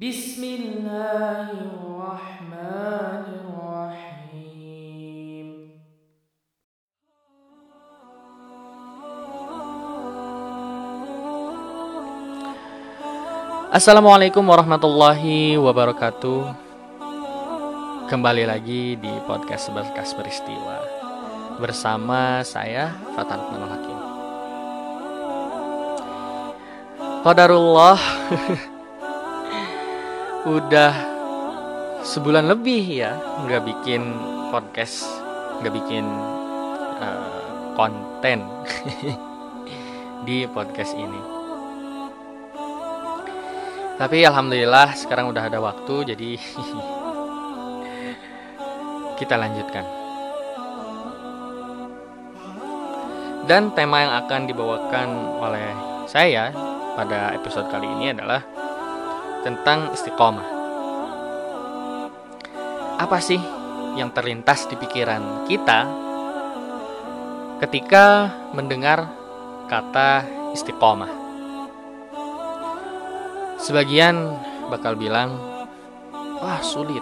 بسم الله الرحمن الرحيم Assalamualaikum warahmatullahi wabarakatuh Kembali lagi di podcast Berkas Peristiwa Bersama saya Fatan Lukmanul Hakim Qadarullah Udah sebulan lebih ya nggak bikin podcast nggak bikin uh, konten di podcast ini tapi alhamdulillah sekarang udah ada waktu jadi kita lanjutkan. Dan tema yang akan dibawakan oleh saya pada episode kali ini adalah tentang istiqomah. Apa sih yang terlintas di pikiran kita ketika mendengar kata istiqomah? Sebagian bakal bilang, "Wah, sulit.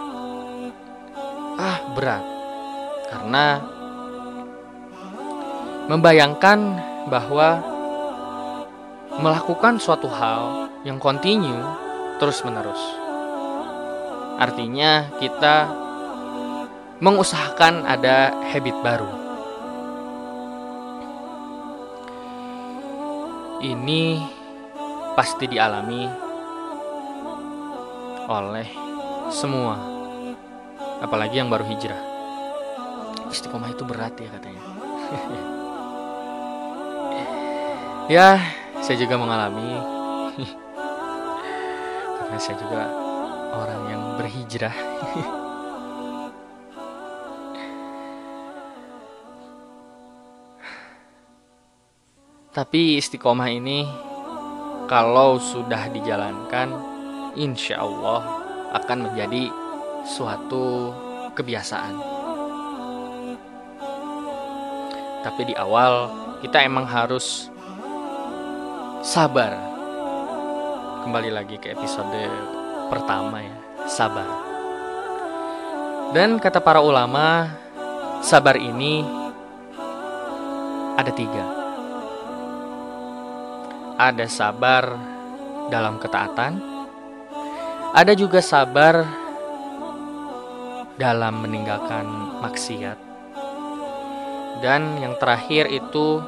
Ah, berat." Karena membayangkan bahwa melakukan suatu hal yang kontinu terus-menerus. Artinya kita mengusahakan ada habit baru. Ini pasti dialami oleh semua apalagi yang baru hijrah istiqomah itu berat ya katanya ya saya juga mengalami karena saya juga orang yang berhijrah tapi istiqomah ini kalau sudah dijalankan insya Allah akan menjadi suatu kebiasaan. Tapi di awal kita emang harus sabar. Kembali lagi ke episode pertama ya, sabar. Dan kata para ulama, sabar ini ada tiga. Ada sabar dalam ketaatan, ada juga sabar dalam meninggalkan maksiat. Dan yang terakhir itu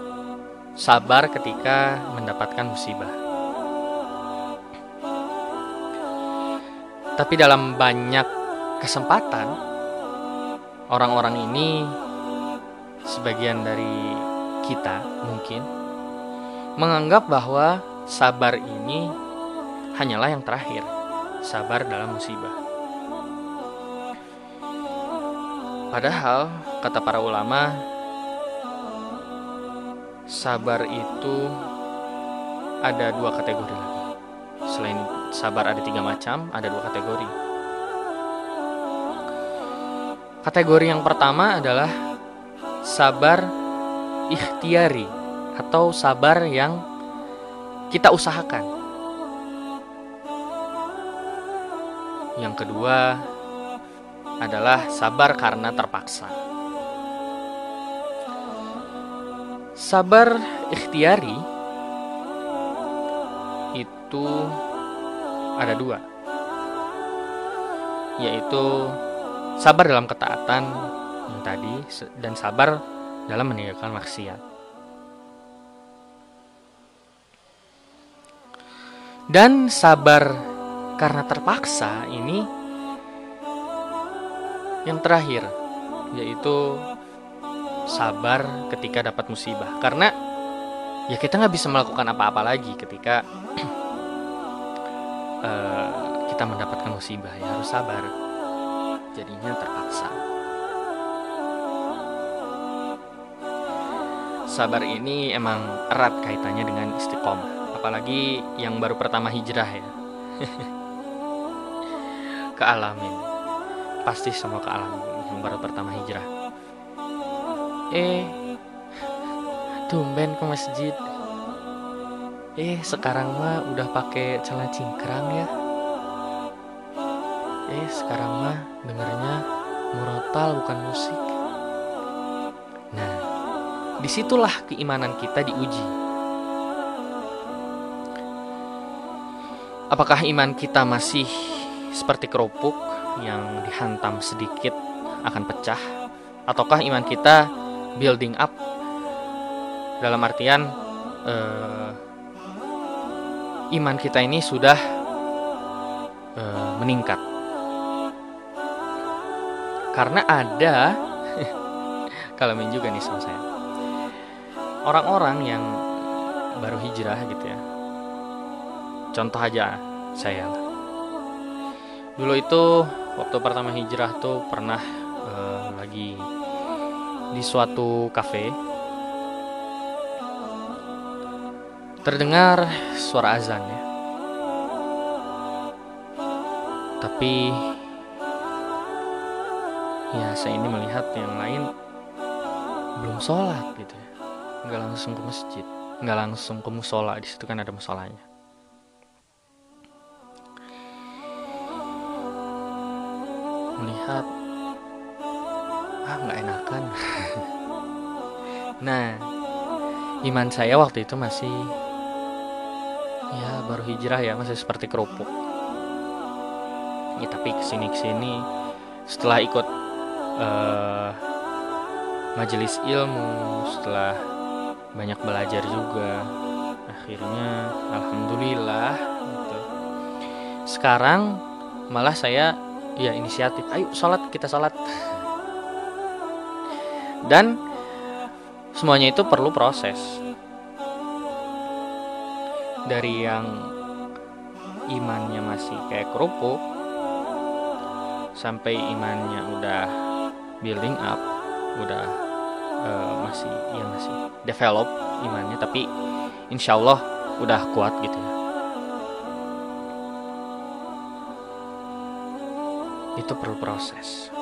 sabar ketika mendapatkan musibah. Tapi dalam banyak kesempatan orang-orang ini sebagian dari kita mungkin menganggap bahwa sabar ini hanyalah yang terakhir sabar dalam musibah. Padahal, kata para ulama, sabar itu ada dua kategori lagi. Selain sabar ada tiga macam, ada dua kategori. Kategori yang pertama adalah sabar ikhtiari atau sabar yang kita usahakan. Yang kedua adalah sabar karena terpaksa. Sabar ikhtiari itu ada dua, yaitu sabar dalam ketaatan yang tadi dan sabar dalam meninggalkan maksiat. Dan sabar karena terpaksa ini yang terakhir yaitu sabar ketika dapat musibah karena ya kita nggak bisa melakukan apa-apa lagi ketika uh, kita mendapatkan musibah ya harus sabar. Jadinya terpaksa. Sabar ini emang erat kaitannya dengan istiqomah. Apalagi yang baru pertama hijrah ya. Kealamin pasti semua kealamin yang baru pertama hijrah. Eh tumben ke masjid eh sekarang mah udah pakai celana cingkrang ya. Eh sekarang mah dengarnya murotal bukan musik. Nah di situlah keimanan kita diuji. Apakah iman kita masih seperti kerupuk yang dihantam sedikit akan pecah? Ataukah iman kita building up? Dalam artian eh, iman kita ini sudah eh, meningkat. Karena ada kalau main juga nih sama saya. Orang-orang yang baru hijrah gitu ya. Contoh aja saya. Dulu itu waktu pertama hijrah tuh pernah uh, lagi di suatu kafe terdengar suara azan ya. Tapi ya saya ini melihat yang lain belum sholat gitu ya. Nggak langsung ke masjid nggak langsung ke musola di situ kan ada musolanya. Melihat ah nggak enakan. Nah iman saya waktu itu masih ya baru hijrah ya masih seperti kerupuk. Ya tapi ke sini ke sini setelah ikut uh, majelis ilmu setelah banyak belajar juga akhirnya alhamdulillah gitu. sekarang malah saya ya inisiatif. Ayo sholat kita sholat. Dan semuanya itu perlu proses dari yang imannya masih kayak kerupuk sampai imannya udah building up udah uh, masih ya masih develop imannya tapi insya Allah udah kuat gitu ya. Itu perlu proses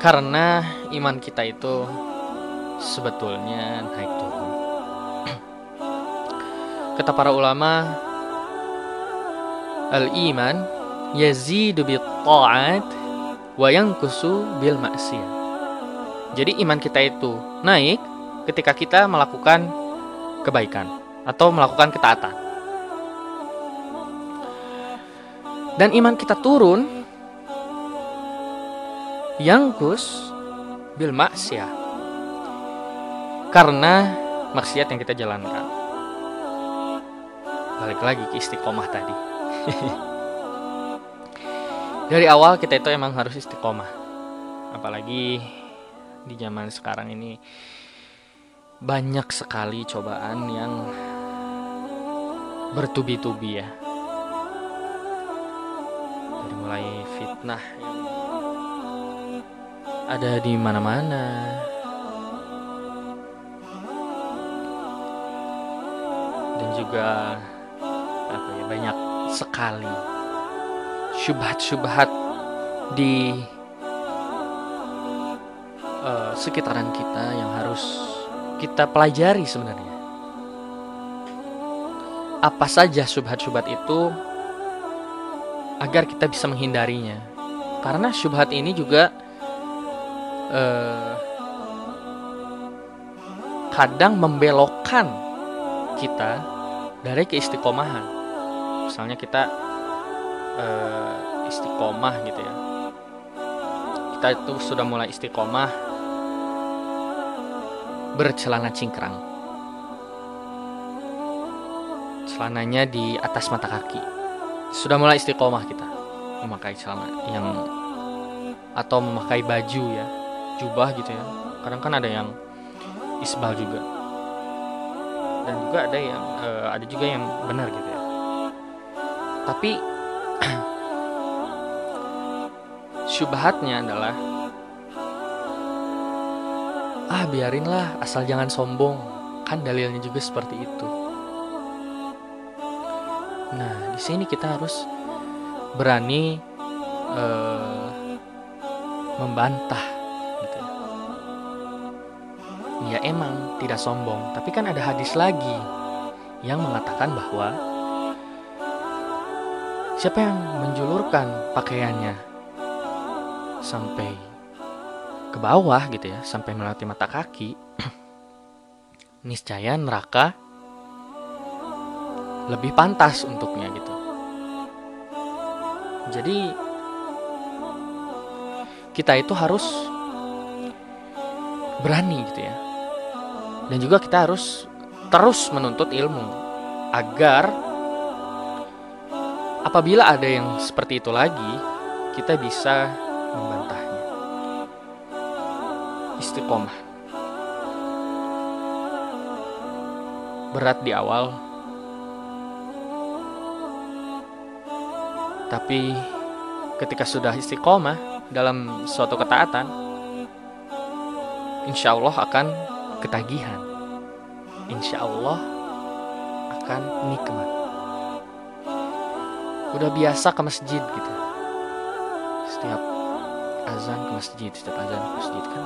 karena iman kita itu sebetulnya naik turun kata para ulama al iman yazidu bi ta'at wa yankusu bil maksiyat jadi iman kita itu naik ketika kita melakukan kebaikan atau melakukan ketaatan. Dan iman kita turun yangkus bil maksiat. Karena maksiat yang kita jalankan. Balik lagi ke istiqomah tadi. Dari awal kita itu emang harus istiqomah. Apalagi di zaman sekarang ini banyak sekali cobaan yang bertubi-tubi ya dari mulai fitnah yang ada di mana-mana dan juga apa ya banyak sekali syubhat-syubhat di uh, sekitaran kita yang harus kita pelajari sebenarnya. Apa saja subhat-subhat itu agar kita bisa menghindarinya. Karena subhat ini juga eh, kadang membelokkan kita dari keistiqomahan. Misalnya kita eh, istiqomah gitu ya. Kita itu sudah mulai istiqomah bercelana cingkrang. Celananya di atas mata kaki. Sudah mulai istiqomah kita memakai celana yang atau memakai baju ya, jubah gitu ya. Kadang kan ada yang isbal juga. Dan juga ada yang uh, ada juga yang benar gitu ya. Tapi syubhatnya adalah ah biarinlah asal jangan sombong kan dalilnya juga seperti itu nah di sini kita harus berani uh, membantah ya. emang tidak sombong, tapi kan ada hadis lagi yang mengatakan bahwa siapa yang menjulurkan pakaiannya sampai ke bawah gitu ya, sampai melewati mata kaki, niscaya neraka lebih pantas untuknya gitu. Jadi kita itu harus berani gitu ya. Dan juga kita harus terus menuntut ilmu agar apabila ada yang seperti itu lagi, kita bisa membantahnya. Istiqomah. Berat di awal, tapi ketika sudah istiqomah dalam suatu ketaatan, insya Allah akan ketagihan. Insya Allah akan nikmat. Udah biasa ke masjid gitu. Setiap azan ke masjid, setiap azan ke masjid kan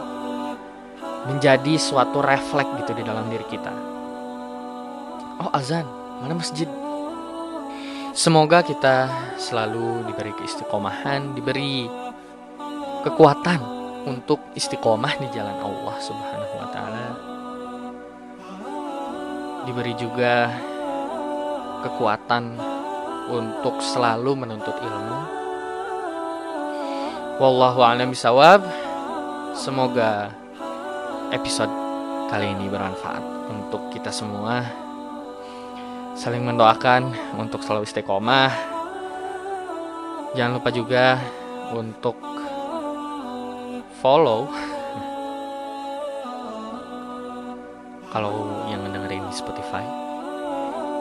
menjadi suatu refleks gitu di dalam diri kita. Oh azan, mana masjid? Semoga kita selalu diberi keistiqomahan, diberi kekuatan untuk istiqomah di jalan Allah Subhanahu wa taala. Diberi juga kekuatan untuk selalu menuntut ilmu. Wallahu a'lam bisawab. Semoga episode kali ini bermanfaat untuk kita semua. Saling mendoakan untuk selalu istiqomah. Jangan lupa juga untuk follow kalau yang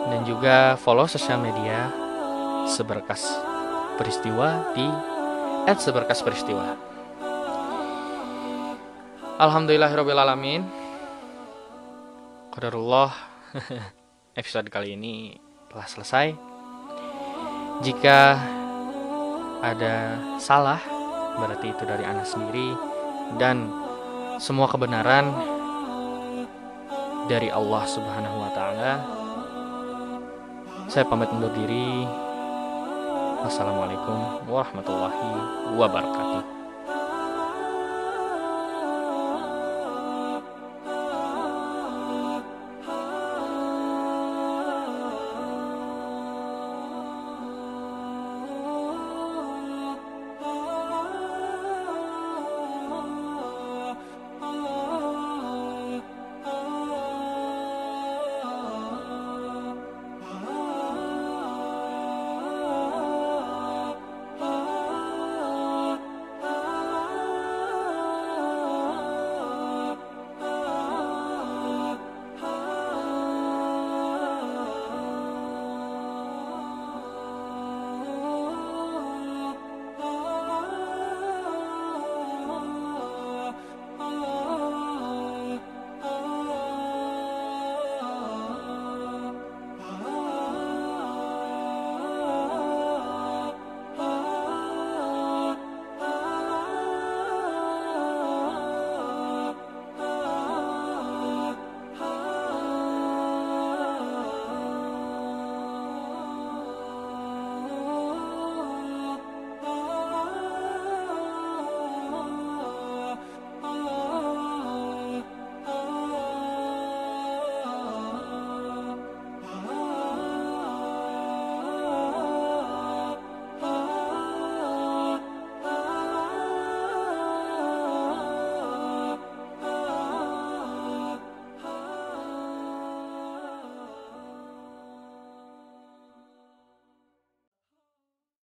dan juga follow sosial media seberkas peristiwa di @seberkas peristiwa. Alhamdulillahirobbilalamin. Qadarullah episode kali ini telah selesai. Jika ada salah, berarti itu dari Anda sendiri dan semua kebenaran dari Allah Subhanahu wa taala. Saya pamit undur diri. Wassalamualaikum warahmatullahi wabarakatuh.